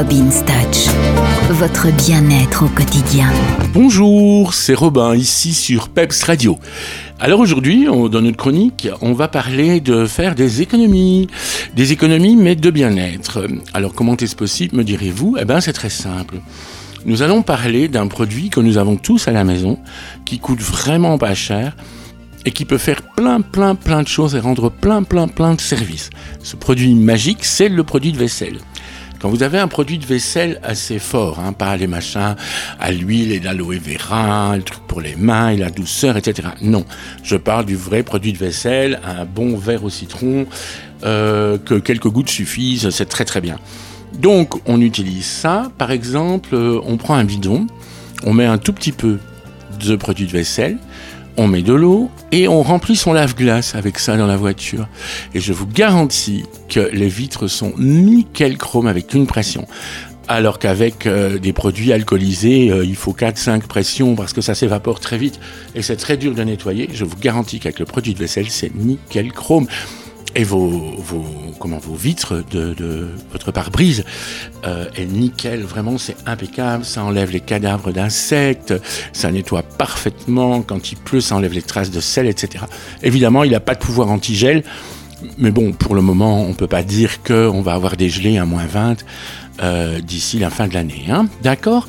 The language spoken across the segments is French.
Robin Touch, votre bien-être au quotidien. Bonjour, c'est Robin ici sur Peps Radio. Alors aujourd'hui, dans notre chronique, on va parler de faire des économies. Des économies, mais de bien-être. Alors comment est-ce possible, me direz-vous? Eh bien c'est très simple. Nous allons parler d'un produit que nous avons tous à la maison, qui coûte vraiment pas cher et qui peut faire plein, plein, plein de choses et rendre plein, plein, plein de services. Ce produit magique, c'est le produit de vaisselle. Quand vous avez un produit de vaisselle assez fort, hein, pas les machins à l'huile et l'aloe vera, le truc pour les mains la douceur, etc. Non, je parle du vrai produit de vaisselle, un bon verre au citron, euh, que quelques gouttes suffisent, c'est très très bien. Donc on utilise ça, par exemple, euh, on prend un bidon, on met un tout petit peu de produit de vaisselle, on met de l'eau et on remplit son lave-glace avec ça dans la voiture. Et je vous garantis que les vitres sont nickel chrome avec une pression. Alors qu'avec euh, des produits alcoolisés, euh, il faut 4-5 pressions parce que ça s'évapore très vite et c'est très dur de nettoyer. Je vous garantis qu'avec le produit de vaisselle, c'est nickel chrome et vos, vos, comment, vos vitres de, votre pare-brise euh, est nickel, vraiment c'est impeccable, ça enlève les cadavres d'insectes, ça nettoie parfaitement, quand il pleut ça enlève les traces de sel, etc. Évidemment il n'a pas de pouvoir anti-gel, mais bon pour le moment on peut pas dire qu'on va avoir des gelées à moins 20 euh, d'ici la fin de l'année, hein, d'accord?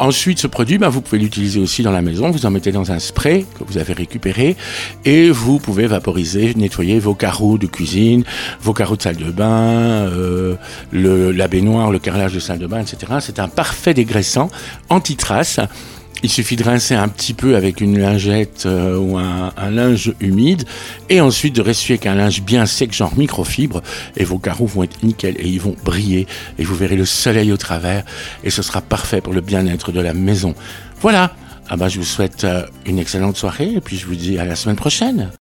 Ensuite, ce produit, bah, vous pouvez l'utiliser aussi dans la maison. Vous en mettez dans un spray que vous avez récupéré et vous pouvez vaporiser, nettoyer vos carreaux de cuisine, vos carreaux de salle de bain, euh, le, la baignoire, le carrelage de salle de bain, etc. C'est un parfait dégraissant anti-trace il suffit de rincer un petit peu avec une lingette euh, ou un, linge humide et ensuite de ressuyer avec un linge bien sec, genre microfibre, et vos carreaux vont être nickel et ils vont briller et vous verrez le soleil au travers et ce sera parfait pour le bien-être de la maison. Voilà. Ah bah, je vous souhaite euh, une excellente soirée et puis je vous dis à la semaine prochaine.